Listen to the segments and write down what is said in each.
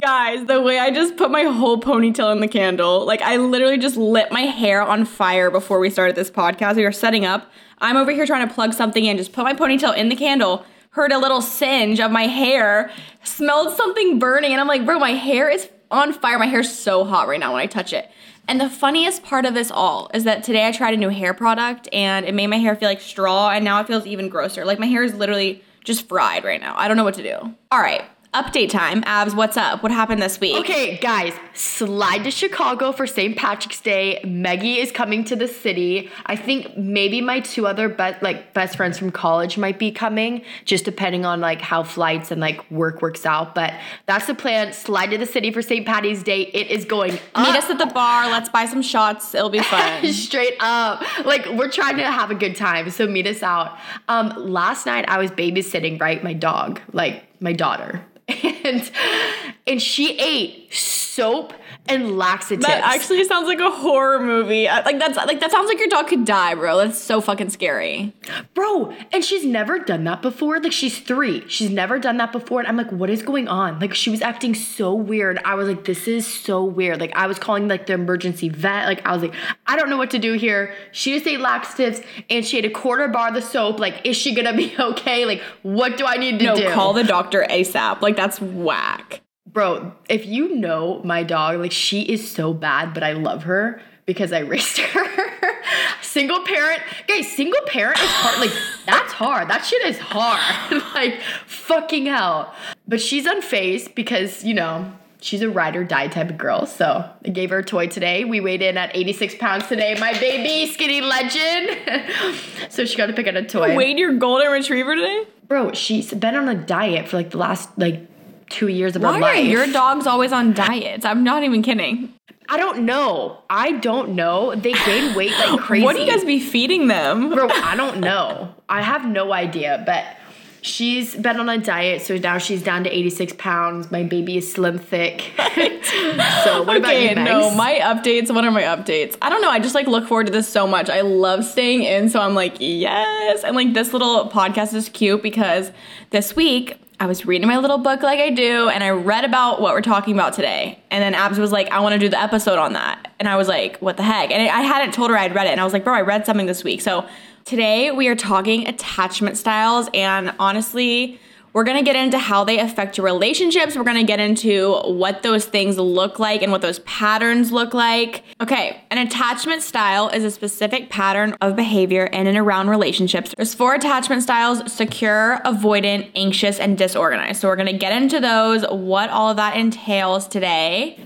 Guys, the way I just put my whole ponytail in the candle, like I literally just lit my hair on fire before we started this podcast. We were setting up. I'm over here trying to plug something in, just put my ponytail in the candle, heard a little singe of my hair, smelled something burning, and I'm like, bro, my hair is on fire. My hair's so hot right now when I touch it. And the funniest part of this all is that today I tried a new hair product and it made my hair feel like straw, and now it feels even grosser. Like my hair is literally just fried right now. I don't know what to do. All right, update time. Abs, what's up? What happened this week? Okay, guys, slide to Chicago for St. Patrick's Day. Meggie is coming to the city. I think maybe my two other be- like best friends from college might be coming, just depending on like how flights and like work works out. But that's the plan. Slide to the city for St. Patty's Day. It is going up. Meet us at the bar. Let's buy some shots. It'll be fun. Straight up. Like we're trying to have a good time. So meet us out. Um last night I was babysitting, right? My dog, like my daughter. And and she ate soap and laxatives. that actually sounds like a horror movie. Like that's like that sounds like your dog could die, bro. That's so fucking scary. Bro, and she's never done that before. Like she's three. She's never done that before. And I'm like, what is going on? Like she was acting so weird. I was like, this is so weird. Like I was calling like the emergency vet. Like I was like, I don't know what to do here. She just ate laxatives and she ate a quarter bar of the soap. Like, is she gonna be okay? Like, what do I need to No, do? No, call the doctor ASAP. Like that's whack. Bro, if you know my dog, like she is so bad, but I love her because I raised her. single parent, guys, single parent is hard. Like that's hard. That shit is hard. like fucking hell. But she's unfazed because you know she's a ride or die type of girl. So I gave her a toy today. We weighed in at 86 pounds today. My baby, skinny legend. so she got to pick out a toy. Weighed your golden retriever today? Bro, she's been on a diet for like the last like two years of her Why are life. your dogs always on diets? I'm not even kidding. I don't know. I don't know. They gain weight like crazy. What do you guys be feeding them? Bro, I don't know. I have no idea, but she's been on a diet, so now she's down to 86 pounds. My baby is slim thick. so what about you, okay, Megs? no, my updates. What are my updates? I don't know. I just like look forward to this so much. I love staying in, so I'm like, yes. And like this little podcast is cute because this week I was reading my little book like I do, and I read about what we're talking about today. And then Abs was like, I want to do the episode on that. And I was like, what the heck? And I hadn't told her I'd read it. And I was like, bro, I read something this week. So today we are talking attachment styles. And honestly, we're gonna get into how they affect your relationships. We're gonna get into what those things look like and what those patterns look like. Okay, an attachment style is a specific pattern of behavior in and around relationships. There's four attachment styles secure, avoidant, anxious, and disorganized. So we're gonna get into those, what all of that entails today.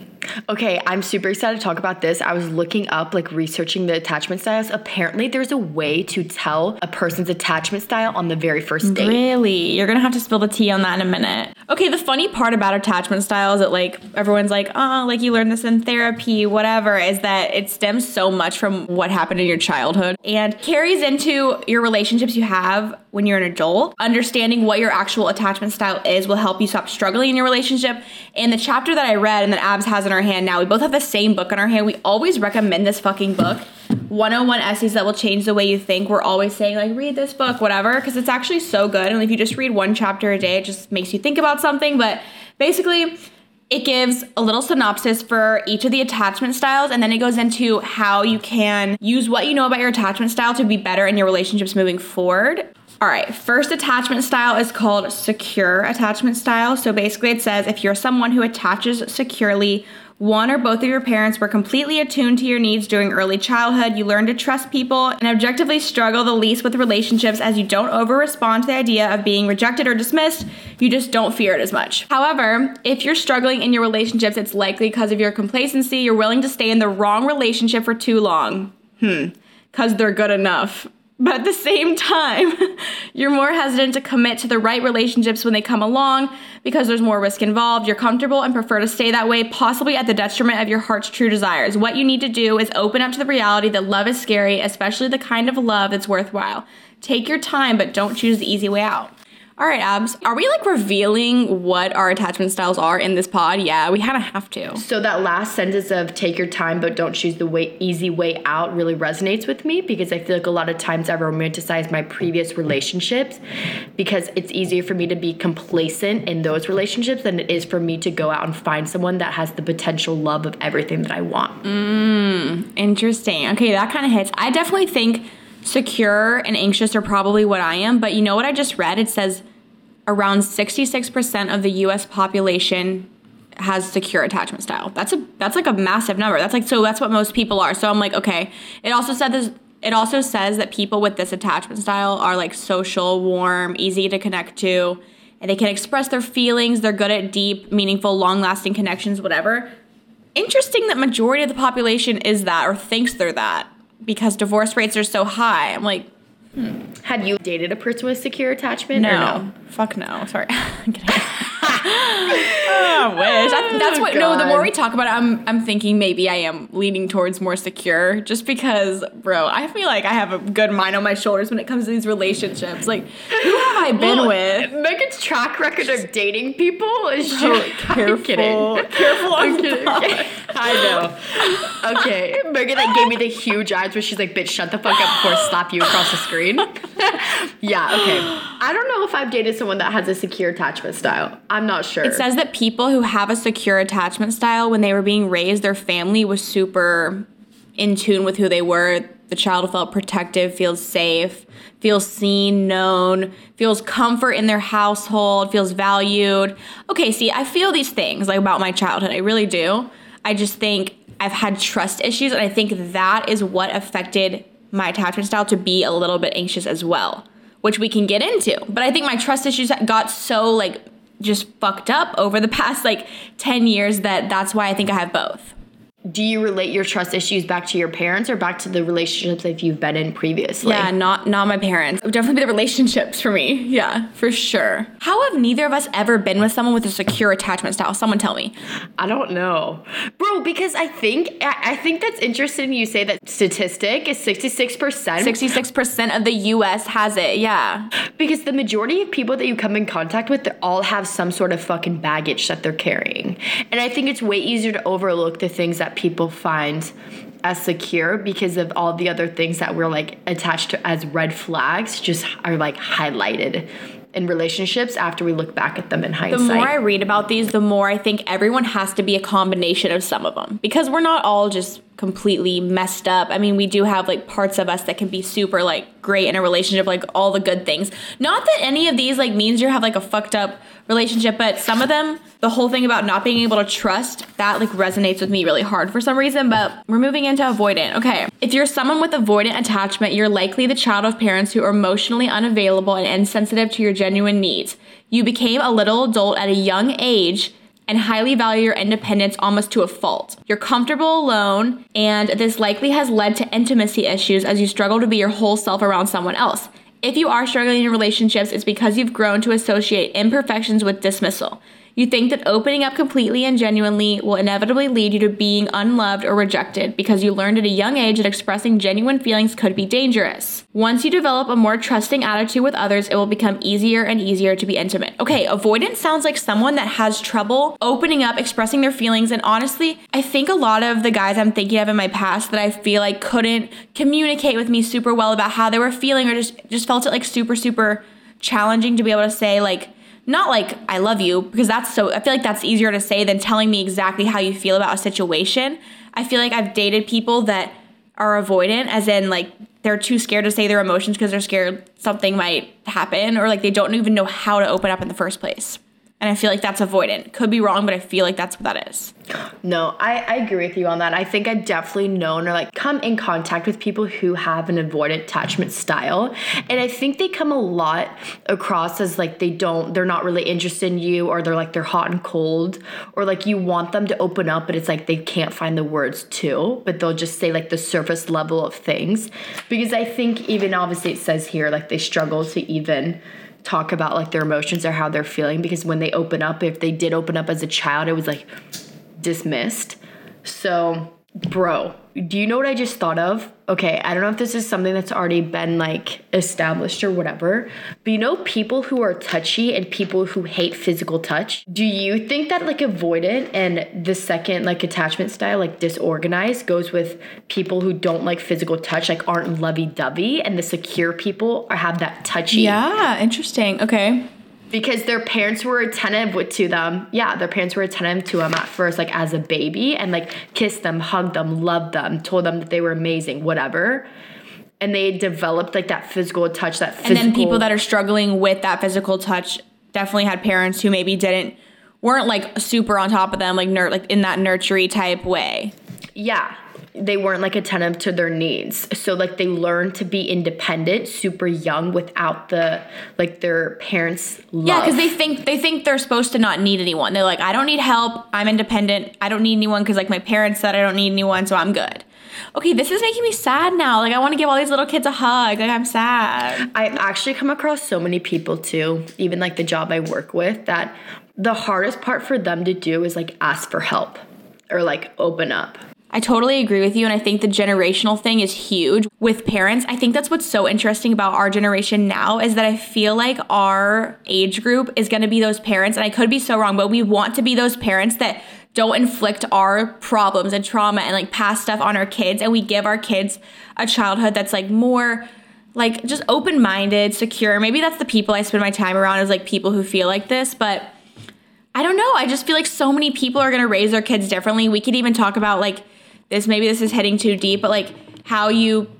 Okay, I'm super excited to talk about this. I was looking up, like researching the attachment styles. Apparently, there's a way to tell a person's attachment style on the very first date. Really? You're gonna have to spill the tea on that in a minute. Okay, the funny part about attachment styles that like everyone's like, oh, like you learned this in therapy, whatever, is that it stems so much from what happened in your childhood and carries into your relationships you have when you're an adult. Understanding what your actual attachment style is will help you stop struggling in your relationship. And the chapter that I read and that Abs has in our hand now, we both have the same book in our hand. We always recommend this fucking book. 101 essays that will change the way you think. We're always saying, like, read this book, whatever, because it's actually so good. And if you just read one chapter a day, it just makes you think about something. But basically, it gives a little synopsis for each of the attachment styles, and then it goes into how you can use what you know about your attachment style to be better in your relationships moving forward. All right, first attachment style is called secure attachment style. So basically, it says if you're someone who attaches securely, one or both of your parents were completely attuned to your needs during early childhood, you learn to trust people and objectively struggle the least with relationships as you don't over respond to the idea of being rejected or dismissed, you just don't fear it as much. However, if you're struggling in your relationships, it's likely because of your complacency, you're willing to stay in the wrong relationship for too long. Hmm, because they're good enough. But at the same time, you're more hesitant to commit to the right relationships when they come along because there's more risk involved. You're comfortable and prefer to stay that way, possibly at the detriment of your heart's true desires. What you need to do is open up to the reality that love is scary, especially the kind of love that's worthwhile. Take your time, but don't choose the easy way out. All right, Abs. Are we like revealing what our attachment styles are in this pod? Yeah, we kind of have to. So that last sentence of take your time but don't choose the way easy way out really resonates with me because I feel like a lot of times I romanticize my previous relationships because it's easier for me to be complacent in those relationships than it is for me to go out and find someone that has the potential love of everything that I want. Mm, interesting. Okay, that kind of hits. I definitely think secure and anxious are probably what I am, but you know what I just read? It says around 66% of the US population has secure attachment style. That's a that's like a massive number. That's like so that's what most people are. So I'm like, okay. It also said this it also says that people with this attachment style are like social, warm, easy to connect to, and they can express their feelings, they're good at deep, meaningful, long-lasting connections, whatever. Interesting that majority of the population is that or thinks they're that because divorce rates are so high. I'm like, hmm. Had you dated a person with secure attachment? No. no? Fuck no. Sorry. I'm kidding. oh, I wish. I, that's what. God. No, the more we talk about it, I'm I'm thinking maybe I am leaning towards more secure, just because, bro. I feel like I have a good mind on my shoulders when it comes to these relationships. Like, who have I been well, with? Megan's track record of dating people is bro, just careful. kidding. Careful. I'm kidding. I know. Okay, Megan like gave me the huge eyes where she's like, "Bitch, shut the fuck up before I slap you across the screen." yeah. Okay. I don't know if I've dated someone that has a secure attachment style. I'm not sure. It says that people who have a secure attachment style, when they were being raised, their family was super in tune with who they were. The child felt protective, feels safe, feels seen, known, feels comfort in their household, feels valued. Okay, see, I feel these things like about my childhood. I really do. I just think I've had trust issues, and I think that is what affected my attachment style to be a little bit anxious as well, which we can get into. But I think my trust issues got so like just fucked up over the past like 10 years that that's why I think I have both do you relate your trust issues back to your parents or back to the relationships that you've been in previously? Yeah, not not my parents. Definitely the relationships for me. Yeah, for sure. How have neither of us ever been with someone with a secure attachment style? Someone tell me. I don't know, bro. Because I think I think that's interesting. You say that statistic is sixty six percent. Sixty six percent of the U.S. has it. Yeah. Because the majority of people that you come in contact with, they all have some sort of fucking baggage that they're carrying, and I think it's way easier to overlook the things that people find as secure because of all the other things that we're like attached to as red flags just are like highlighted in relationships after we look back at them in hindsight. The more I read about these, the more I think everyone has to be a combination of some of them because we're not all just completely messed up. I mean, we do have like parts of us that can be super like great in a relationship, like all the good things. Not that any of these like means you have like a fucked up relationship, but some of them, the whole thing about not being able to trust, that like resonates with me really hard for some reason. But we're moving into avoidant. Okay. If you're someone with avoidant attachment, you're likely the child of parents who are emotionally unavailable and insensitive to your genuine needs. You became a little adult at a young age and highly value your independence almost to a fault. You're comfortable alone, and this likely has led to intimacy issues as you struggle to be your whole self around someone else. If you are struggling in relationships, it's because you've grown to associate imperfections with dismissal. You think that opening up completely and genuinely will inevitably lead you to being unloved or rejected because you learned at a young age that expressing genuine feelings could be dangerous. Once you develop a more trusting attitude with others, it will become easier and easier to be intimate. Okay, avoidance sounds like someone that has trouble opening up, expressing their feelings, and honestly, I think a lot of the guys I'm thinking of in my past that I feel like couldn't communicate with me super well about how they were feeling or just just felt it like super super challenging to be able to say like not like I love you because that's so I feel like that's easier to say than telling me exactly how you feel about a situation. I feel like I've dated people that are avoidant as in like they're too scared to say their emotions because they're scared something might happen or like they don't even know how to open up in the first place. And I feel like that's avoidant. Could be wrong, but I feel like that's what that is. No, I, I agree with you on that. I think I've definitely known or like come in contact with people who have an avoidant attachment style. And I think they come a lot across as like they don't, they're not really interested in you or they're like they're hot and cold or like you want them to open up, but it's like they can't find the words to, but they'll just say like the surface level of things. Because I think even obviously it says here like they struggle to even talk about like their emotions or how they're feeling because when they open up if they did open up as a child it was like dismissed. So Bro, do you know what I just thought of? Okay, I don't know if this is something that's already been like established or whatever, but you know, people who are touchy and people who hate physical touch, do you think that like avoidant and the second like attachment style, like disorganized, goes with people who don't like physical touch, like aren't lovey dovey, and the secure people are, have that touchy? Yeah, interesting. Okay. Because their parents were attentive with, to them. Yeah, their parents were attentive to them at first, like as a baby, and like kissed them, hugged them, loved them, told them that they were amazing, whatever. And they developed like that physical touch, that physical. And then people that are struggling with that physical touch definitely had parents who maybe didn't weren't like super on top of them, like nur- like in that nurtury type way. yeah, they weren't like attentive to their needs. So like they learned to be independent super young without the like their parents' love. Yeah, because they think they think they're supposed to not need anyone. They're like, I don't need help. I'm independent. I don't need anyone because like my parents said I don't need anyone, so I'm good. Okay, this is making me sad now. Like I want to give all these little kids a hug. Like I'm sad. I've actually come across so many people too, even like the job I work with, that the hardest part for them to do is like ask for help or like open up. I totally agree with you. And I think the generational thing is huge with parents. I think that's what's so interesting about our generation now is that I feel like our age group is going to be those parents. And I could be so wrong, but we want to be those parents that don't inflict our problems and trauma and like pass stuff on our kids. And we give our kids a childhood that's like more like just open minded, secure. Maybe that's the people I spend my time around is like people who feel like this. But I don't know. I just feel like so many people are going to raise their kids differently. We could even talk about like this maybe this is heading too deep, but like how you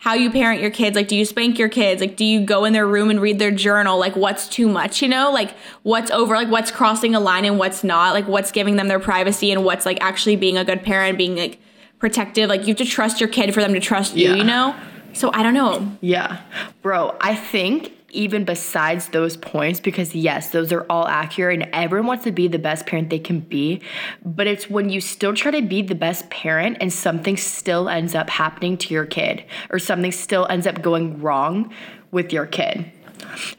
how you parent your kids. Like do you spank your kids? Like do you go in their room and read their journal? Like what's too much, you know? Like what's over like what's crossing a line and what's not? Like what's giving them their privacy and what's like actually being a good parent, being like protective. Like you have to trust your kid for them to trust you, Yeah. you know? So I don't know. Yeah. Bro, I think even besides those points, because yes, those are all accurate and everyone wants to be the best parent they can be, but it's when you still try to be the best parent and something still ends up happening to your kid or something still ends up going wrong with your kid.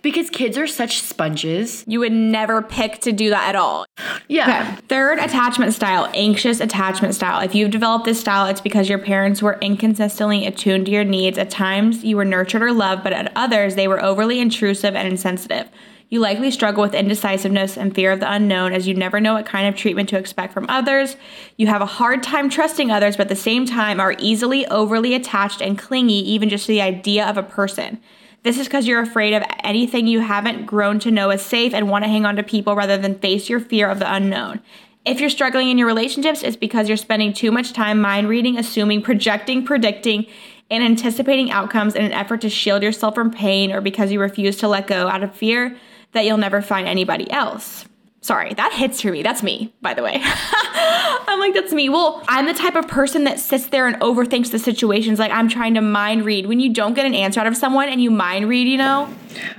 Because kids are such sponges. You would never pick to do that at all. Yeah. Okay. Third attachment style, anxious attachment style. If you've developed this style, it's because your parents were inconsistently attuned to your needs. At times, you were nurtured or loved, but at others, they were overly intrusive and insensitive. You likely struggle with indecisiveness and fear of the unknown as you never know what kind of treatment to expect from others. You have a hard time trusting others, but at the same time are easily overly attached and clingy, even just to the idea of a person. This is because you're afraid of anything you haven't grown to know is safe and want to hang on to people rather than face your fear of the unknown. If you're struggling in your relationships, it's because you're spending too much time mind reading, assuming, projecting, predicting, and anticipating outcomes in an effort to shield yourself from pain or because you refuse to let go out of fear that you'll never find anybody else. Sorry, that hits for me. That's me, by the way. I'm like, that's me. Well, I'm the type of person that sits there and overthinks the situations. Like, I'm trying to mind read. When you don't get an answer out of someone and you mind read, you know?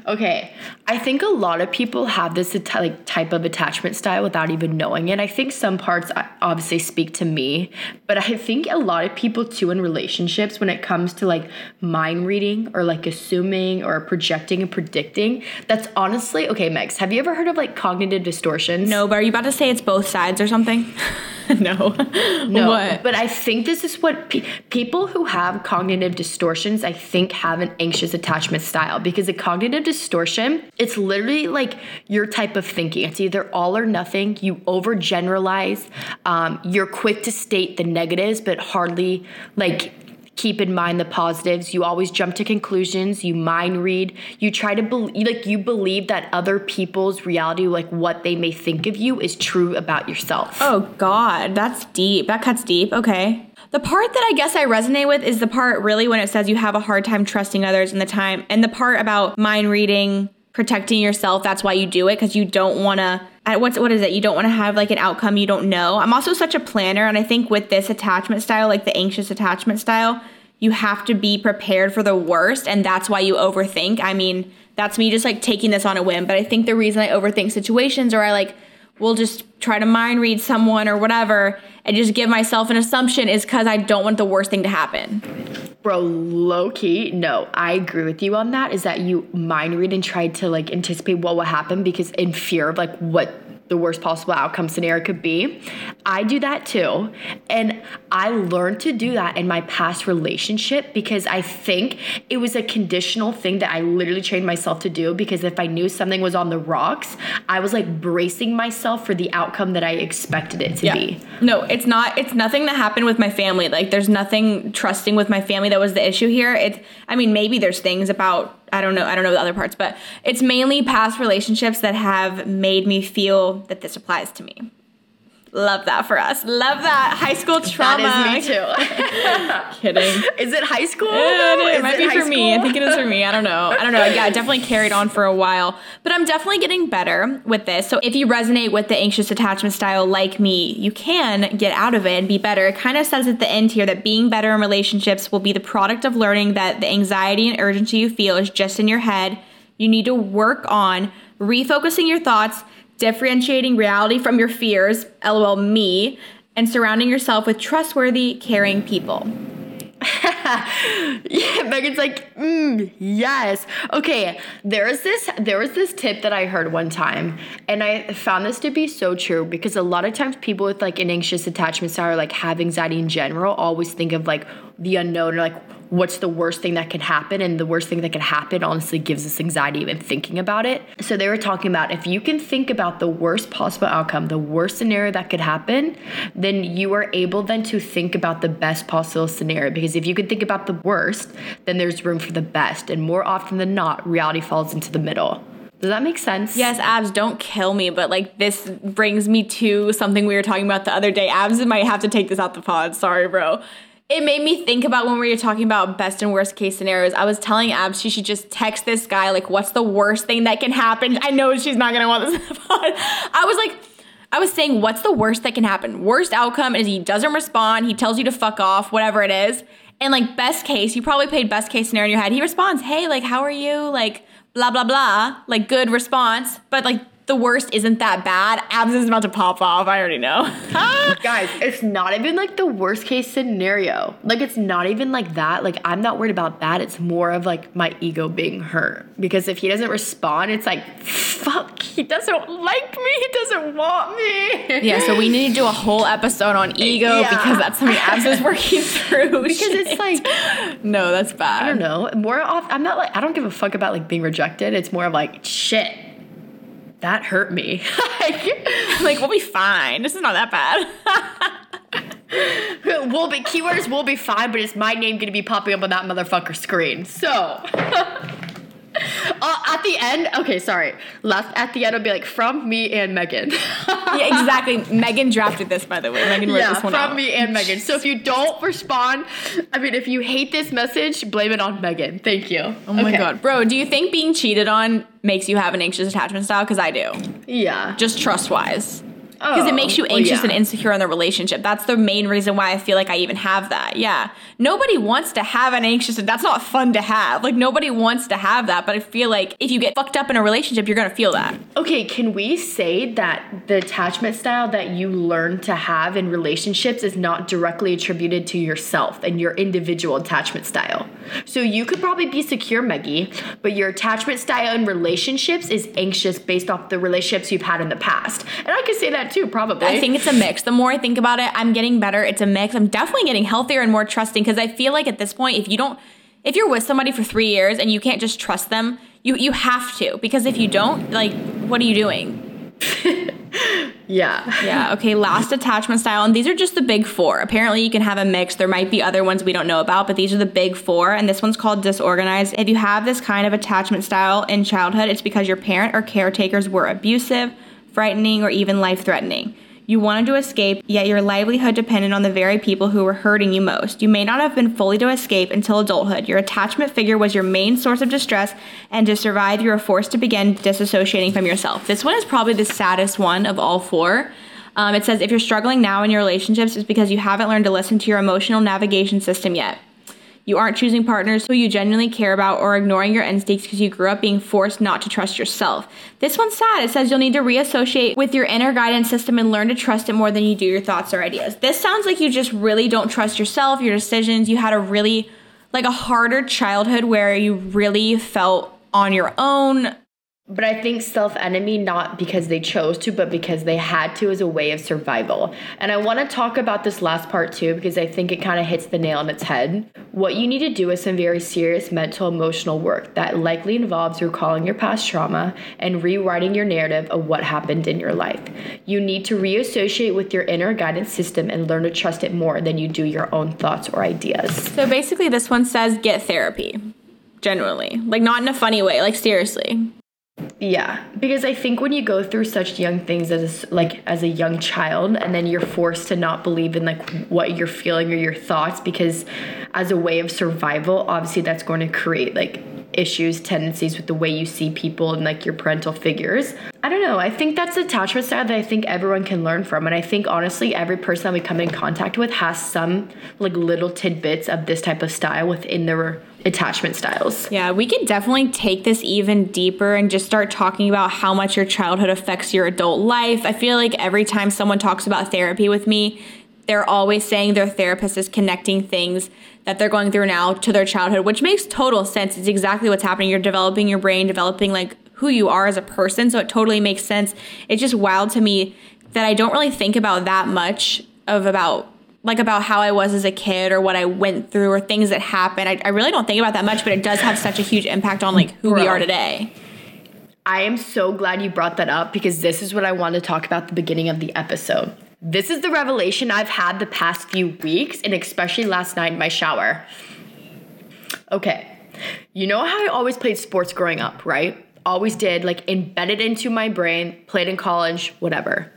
Okay, I think a lot of people have this like type of attachment style without even knowing it. I think some parts uh, obviously speak to me, but I think a lot of people too in relationships when it comes to like mind reading or like assuming or projecting and predicting. That's honestly okay, Megs. Have you ever heard of like cognitive distortions? No, but are you about to say it's both sides or something? no. No, What? but I think this is what pe- people who have cognitive distortions, I think, have an anxious attachment style because a cognitive distortion, it's literally like your type of thinking. It's either all or nothing. You overgeneralize. Um, you're quick to state the negatives, but hardly like keep in mind the positives. You always jump to conclusions. You mind read. You try to believe, like you believe that other people's reality, like what they may think of you, is true about yourself. Oh God, that's deep. That cuts deep. Okay. The part that I guess I resonate with is the part really when it says you have a hard time trusting others and the time and the part about mind reading, protecting yourself. That's why you do it because you don't want to. What's what is it? You don't want to have like an outcome you don't know. I'm also such a planner, and I think with this attachment style, like the anxious attachment style, you have to be prepared for the worst, and that's why you overthink. I mean, that's me just like taking this on a whim, but I think the reason I overthink situations or I like will just try to mind read someone or whatever and just give myself an assumption is because I don't want the worst thing to happen. Bro, low key, no, I agree with you on that. Is that you mind read and try to like anticipate what will happen because in fear of like what the worst possible outcome scenario could be. I do that too. And I learned to do that in my past relationship because I think it was a conditional thing that I literally trained myself to do because if I knew something was on the rocks, I was like bracing myself for the outcome that I expected it to yeah. be. No, it's not it's nothing that happened with my family. Like there's nothing trusting with my family that was the issue here. It's I mean maybe there's things about I don't know, I don't know the other parts, but it's mainly past relationships that have made me feel that this applies to me. Love that for us. Love that high school trauma. That is me too. Kidding. Is it high school? Yeah, it might it be for school? me. I think it is for me. I don't know. I don't know. Yeah, definitely carried on for a while, but I'm definitely getting better with this. So if you resonate with the anxious attachment style like me, you can get out of it and be better. It kind of says at the end here that being better in relationships will be the product of learning that the anxiety and urgency you feel is just in your head. You need to work on refocusing your thoughts differentiating reality from your fears, lol, me, and surrounding yourself with trustworthy, caring people. yeah, Megan's like, mm, yes. Okay, there is this there was this tip that I heard one time, and I found this to be so true because a lot of times people with like an anxious attachment style or like have anxiety in general always think of like the unknown or like what's the worst thing that could happen and the worst thing that could happen honestly gives us anxiety even thinking about it so they were talking about if you can think about the worst possible outcome the worst scenario that could happen then you are able then to think about the best possible scenario because if you can think about the worst then there's room for the best and more often than not reality falls into the middle does that make sense? Yes, abs, don't kill me, but like this brings me to something we were talking about the other day. Abs might have to take this out the pod. Sorry, bro it made me think about when we were talking about best and worst case scenarios. I was telling Abs she should just text this guy, like, what's the worst thing that can happen? I know she's not gonna want this I was like, I was saying, what's the worst that can happen? Worst outcome is he doesn't respond, he tells you to fuck off, whatever it is. And like best case, you probably played best case scenario in your head. He responds, hey, like, how are you? Like, blah, blah, blah. Like, good response. But like the worst isn't that bad. Abs is about to pop off. I already know. Guys, it's not even like the worst case scenario. Like it's not even like that. Like I'm not worried about that. It's more of like my ego being hurt. Because if he doesn't respond, it's like, fuck, he doesn't like me. He doesn't want me. Yeah, so we need to do a whole episode on ego yeah. because that's something Abs is working through. because Shit. it's like No, that's bad. I don't know. More off I'm not like I don't give a fuck about like being rejected. It's more of like shit that hurt me. like, we'll be fine. This is not that bad. we'll be keywords will be fine, but is my name gonna be popping up on that motherfucker screen? So uh, at the end, okay, sorry. Last at the end, it'll be like from me and Megan. yeah, exactly. Megan drafted this, by the way. Megan wrote yeah, this one from out. me and Megan. So if you don't respond, I mean, if you hate this message, blame it on Megan. Thank you. Oh my okay. god, bro. Do you think being cheated on makes you have an anxious attachment style? Because I do. Yeah. Just trust wise because oh, it makes you anxious well, yeah. and insecure in the relationship. That's the main reason why I feel like I even have that. Yeah. Nobody wants to have an anxious that's not fun to have. Like nobody wants to have that, but I feel like if you get fucked up in a relationship, you're going to feel that. Okay, can we say that the attachment style that you learn to have in relationships is not directly attributed to yourself and your individual attachment style? So you could probably be secure, Meggie, but your attachment style in relationships is anxious based off the relationships you've had in the past. And I could say that too, probably. I think it's a mix. The more I think about it, I'm getting better. It's a mix. I'm definitely getting healthier and more trusting because I feel like at this point, if you don't, if you're with somebody for three years and you can't just trust them, you you have to because if you don't, like, what are you doing? yeah. Yeah. Okay. Last attachment style. And these are just the big four. Apparently, you can have a mix. There might be other ones we don't know about, but these are the big four. And this one's called disorganized. If you have this kind of attachment style in childhood, it's because your parent or caretakers were abusive, frightening, or even life threatening. You wanted to escape, yet your livelihood depended on the very people who were hurting you most. You may not have been fully to escape until adulthood. Your attachment figure was your main source of distress, and to survive, you were forced to begin disassociating from yourself. This one is probably the saddest one of all four. Um, it says if you're struggling now in your relationships, it's because you haven't learned to listen to your emotional navigation system yet. You aren't choosing partners who you genuinely care about or ignoring your instincts because you grew up being forced not to trust yourself. This one's sad. It says you'll need to reassociate with your inner guidance system and learn to trust it more than you do your thoughts or ideas. This sounds like you just really don't trust yourself, your decisions. You had a really, like a harder childhood where you really felt on your own But I think self enemy, not because they chose to, but because they had to, as a way of survival. And I want to talk about this last part too, because I think it kind of hits the nail on its head. What you need to do is some very serious mental, emotional work that likely involves recalling your past trauma and rewriting your narrative of what happened in your life. You need to reassociate with your inner guidance system and learn to trust it more than you do your own thoughts or ideas. So basically, this one says get therapy. Generally, like not in a funny way, like seriously. Yeah, because I think when you go through such young things as like as a young child and then you're forced to not believe in like what you're feeling or your thoughts because as a way of survival, obviously that's going to create like issues, tendencies with the way you see people and like your parental figures. I don't know. I think that's attachment style that I think everyone can learn from. And I think honestly, every person that we come in contact with has some like little tidbits of this type of style within their attachment styles. Yeah, we could definitely take this even deeper and just start talking about how much your childhood affects your adult life. I feel like every time someone talks about therapy with me, they're always saying their therapist is connecting things that they're going through now to their childhood, which makes total sense. It's exactly what's happening. You're developing your brain, developing like who you are as a person. So it totally makes sense. It's just wild to me that I don't really think about that much of about like about how I was as a kid or what I went through or things that happened. I, I really don't think about that much, but it does have such a huge impact on like who Bro. we are today. I am so glad you brought that up because this is what I wanted to talk about at the beginning of the episode. This is the revelation I've had the past few weeks and especially last night in my shower. Okay. You know how I always played sports growing up, right? Always did, like embedded into my brain, played in college, whatever.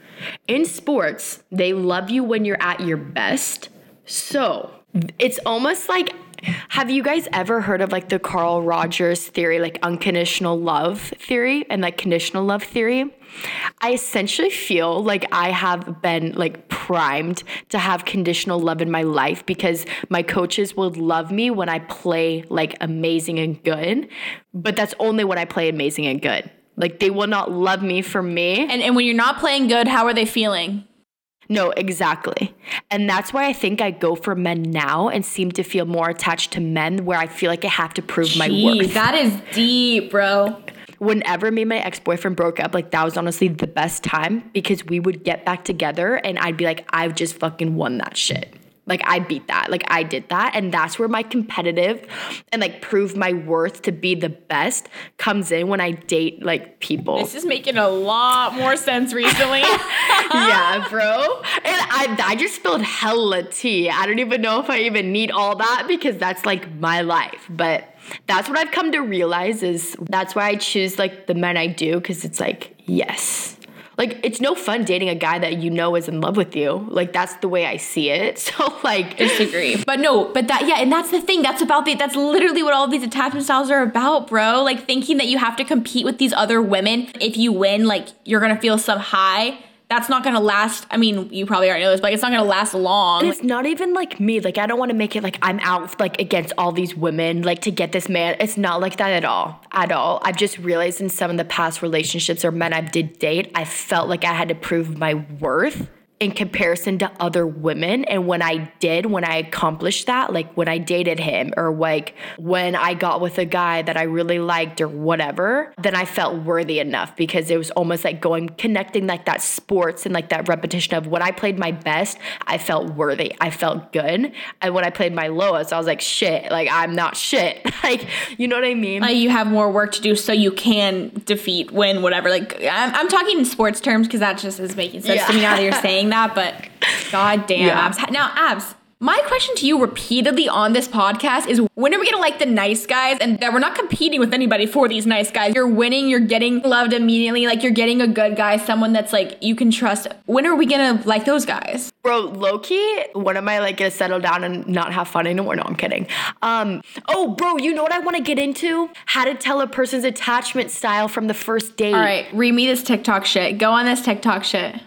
In sports, they love you when you're at your best. So it's almost like have you guys ever heard of like the Carl Rogers theory, like unconditional love theory and like conditional love theory? I essentially feel like I have been like primed to have conditional love in my life because my coaches will love me when I play like amazing and good, but that's only when I play amazing and good. Like they will not love me for me. And and when you're not playing good, how are they feeling? No, exactly. And that's why I think I go for men now and seem to feel more attached to men where I feel like I have to prove my Jeez, worth. that is deep, bro. Whenever me and my ex boyfriend broke up, like that was honestly the best time because we would get back together and I'd be like, I've just fucking won that shit. Like I beat that. Like I did that. And that's where my competitive and like prove my worth to be the best comes in when I date like people. This is making a lot more sense recently. yeah, bro. And I, I just spilled hella tea. I don't even know if I even need all that because that's like my life. But that's what I've come to realize is that's why I choose like the men I do because it's like, yes. Like it's no fun dating a guy that you know is in love with you. Like that's the way I see it. So like disagree. But no, but that yeah, and that's the thing. That's about the that's literally what all these attachment styles are about, bro. Like thinking that you have to compete with these other women. If you win, like you're gonna feel some high. That's not gonna last. I mean, you probably already know this, but like, it's not gonna last long. And it's not even like me. Like I don't want to make it like I'm out like against all these women like to get this man. It's not like that at all. At all. I've just realized in some of the past relationships or men I did date, I felt like I had to prove my worth in comparison to other women. And when I did, when I accomplished that, like when I dated him or like when I got with a guy that I really liked or whatever, then I felt worthy enough because it was almost like going, connecting like that sports and like that repetition of when I played my best, I felt worthy. I felt good. And when I played my lowest, I was like, shit, like I'm not shit. like, you know what I mean? Like you have more work to do so you can defeat, win, whatever. Like I'm, I'm talking in sports terms because that just is making sense to me now that you're saying that. But god damn, Yeah. abs. Now abs. My question to you repeatedly on this podcast is when are we gonna like the nice guys and that we're not competing with anybody for these nice guys? You're winning, you're getting loved immediately, like you're getting a good guy, someone that's like you can trust. When are we gonna like those guys? Bro, low key, when am I like gonna settle down and not have fun anymore? No, I'm kidding. Um, oh, bro, you know what I want to get into? How to tell a person's attachment style from the first date. All right, read me this TikTok shit. Go on this TikTok shit.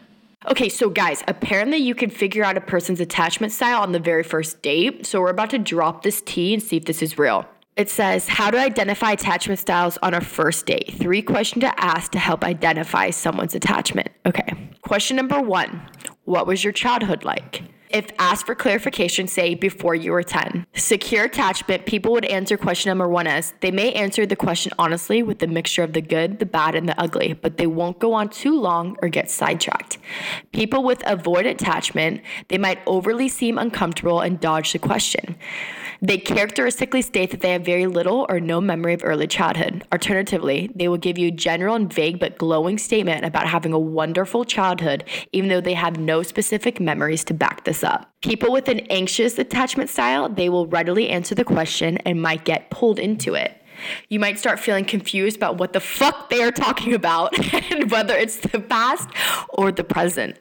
Okay, so guys, apparently you can figure out a person's attachment style on the very first date. So we're about to drop this tea and see if this is real. It says, How to identify attachment styles on a first date. Three questions to ask to help identify someone's attachment. Okay. Question number one What was your childhood like? If asked for clarification, say before you were 10. Secure attachment, people would answer question number one as they may answer the question honestly with a mixture of the good, the bad, and the ugly, but they won't go on too long or get sidetracked. People with avoid attachment, they might overly seem uncomfortable and dodge the question. They characteristically state that they have very little or no memory of early childhood. Alternatively, they will give you a general and vague but glowing statement about having a wonderful childhood, even though they have no specific memories to back this up. People with an anxious attachment style, they will readily answer the question and might get pulled into it. You might start feeling confused about what the fuck they are talking about and whether it's the past or the present.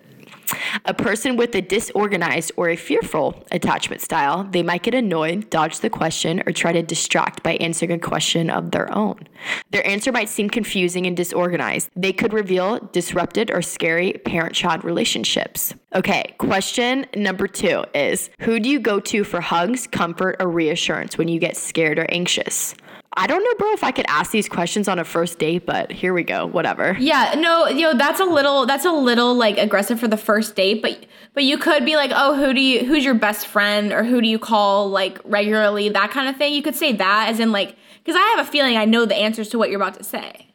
A person with a disorganized or a fearful attachment style, they might get annoyed, dodge the question, or try to distract by answering a question of their own. Their answer might seem confusing and disorganized. They could reveal disrupted or scary parent child relationships. Okay, question number two is Who do you go to for hugs, comfort, or reassurance when you get scared or anxious? I don't know, bro, if I could ask these questions on a first date, but here we go. Whatever. Yeah, no, you know, that's a little that's a little like aggressive for the first date, but but you could be like, "Oh, who do you who's your best friend or who do you call like regularly?" that kind of thing. You could say that as in like cuz I have a feeling I know the answers to what you're about to say.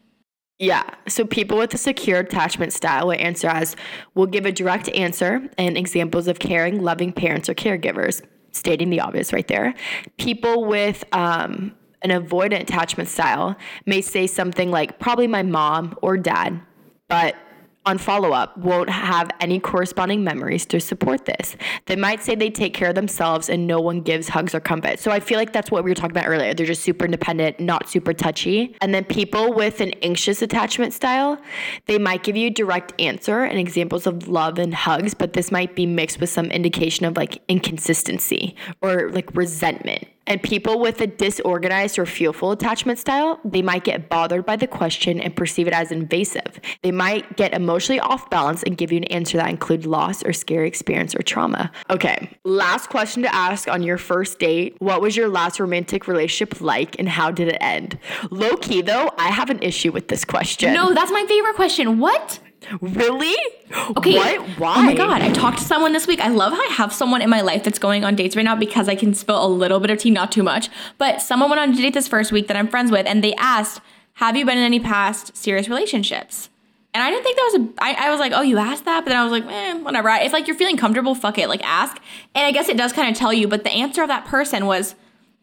Yeah. So people with a secure attachment style will answer as will give a direct answer and examples of caring, loving parents or caregivers, stating the obvious right there. People with um, an avoidant attachment style may say something like, probably my mom or dad, but on follow up won't have any corresponding memories to support this. They might say they take care of themselves and no one gives hugs or comfort. So I feel like that's what we were talking about earlier. They're just super independent, not super touchy. And then people with an anxious attachment style, they might give you direct answer and examples of love and hugs, but this might be mixed with some indication of like inconsistency or like resentment. And people with a disorganized or fearful attachment style, they might get bothered by the question and perceive it as invasive. They might get emotionally off balance and give you an answer that includes loss or scary experience or trauma. Okay, last question to ask on your first date. What was your last romantic relationship like and how did it end? Low key though, I have an issue with this question. No, that's my favorite question. What? Really? Okay. What? Why? Oh my god, I talked to someone this week. I love how I have someone in my life that's going on dates right now because I can spill a little bit of tea, not too much. But someone went on a date this first week that I'm friends with, and they asked, "Have you been in any past serious relationships?" And I didn't think that was a. I, I was like, "Oh, you asked that," but then I was like, "Eh, whatever." If like you're feeling comfortable, fuck it, like ask. And I guess it does kind of tell you, but the answer of that person was,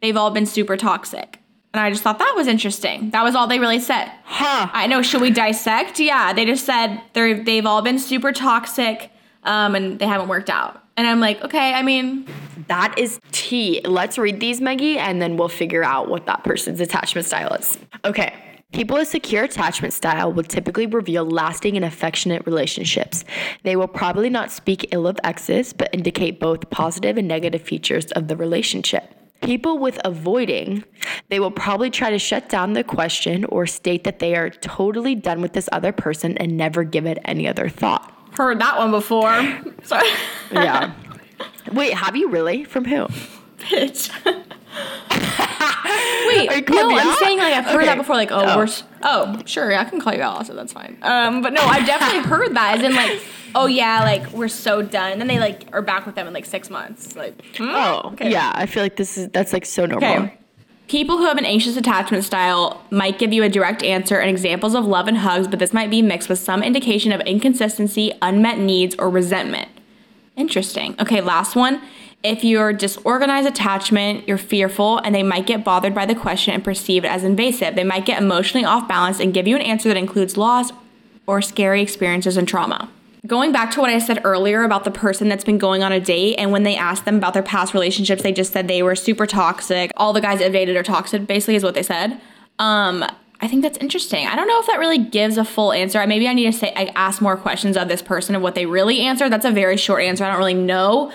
"They've all been super toxic." And I just thought that was interesting. That was all they really said. Huh. I know. Should we dissect? Yeah, they just said they're they've all been super toxic, um, and they haven't worked out. And I'm like, okay. I mean, That is tea. Let's read these, Maggie, and then we'll figure out what that person's attachment style is. Okay. People with secure attachment style will typically reveal lasting and affectionate relationships. They will probably not speak ill of exes, but indicate both positive and negative features of the relationship. People with avoiding, they will probably try to shut down the question or state that they are totally done with this other person and never give it any other thought. heard that one before. Sorry, Yeah. Wait, have you really? From who? bitch. Wait, Are you calling no, I'm out? saying like I've heard Okay. that before. Like, oh, Oh. we're oh, sure, yeah, I can call you out. Also, that's fine. Um, but no, I've definitely heard that. As in, like, oh yeah, like we're so done, and then they like are back with them in like six months. Like, hmm? Oh, Okay. yeah. I feel like this is that's like so normal. Okay. People who have an anxious attachment style might give you a direct answer and examples of love and hugs, but this might be mixed with some indication of inconsistency, unmet needs, or resentment. Interesting. Okay, last one. If you're disorganized attachment, you're fearful, and they might get bothered by the question and perceive it as invasive. They might get emotionally off balance and give you an answer that includes loss or scary experiences and trauma. Going back to what I said earlier about the person that's been going on a date, and when they asked them about their past relationships, they just said they were super toxic. All the guys they've dated are toxic, basically, is what they said. Um, I think that's interesting. I don't know if that really gives a full answer. Maybe I need to say, I ask more questions of this person of what they really answered. That's a very short answer. I don't really know.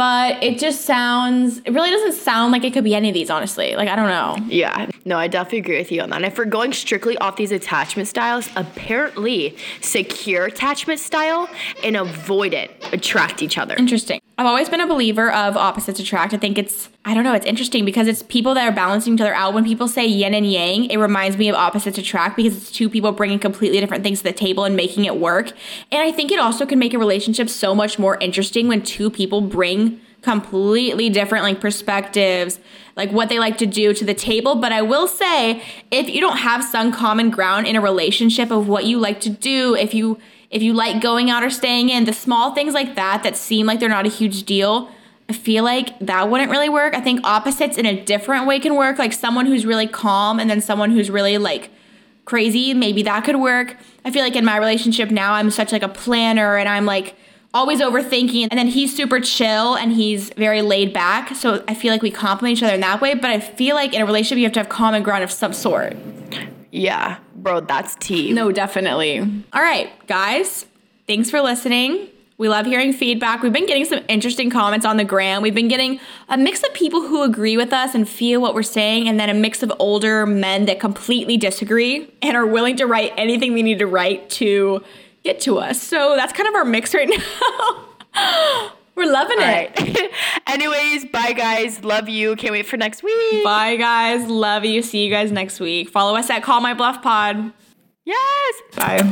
But it just sounds, it really doesn't sound like it could be any of these, honestly. Like, I don't know. Yeah. No, I definitely agree with you on that. And if we're going strictly off these attachment styles, apparently secure attachment style and avoidant attract each other. Interesting. I've always been a believer of opposites attract. I think it's, I don't know, it's interesting because it's people that are balancing each other out. When people say yin and yang, it reminds me of opposites attract because it's two people bringing completely different things to the table and making it work. And I think it also can make a relationship so much more interesting when two people bring completely different like perspectives like what they like to do to the table but i will say if you don't have some common ground in a relationship of what you like to do if you if you like going out or staying in the small things like that that seem like they're not a huge deal i feel like that wouldn't really work. I think opposites in a different way can work like someone who's really calm and then someone who's really like crazy maybe that could work. I feel like in my relationship now i'm such like a planner and i'm like always overthinking and then he's super chill and he's very laid back. So i feel like we complement each other in that way but i feel like in a relationship you have to have common ground of some sort. Yeah, bro, that's tea. no definitely. All right guys thanks for listening we love hearing feedback we've been getting some interesting comments on the gram we've been getting a mix of people who agree with us and feel what we're saying and then a mix of older men that completely disagree and are willing to write anything they need to write to get to us so that's kind of our mix right now we're loving All it right. Anyways, bye guys. Love you. Can't wait for next week. Bye, guys. Love you. See you guys next week. Follow us at Call My Bluff Pod. Yes. Bye.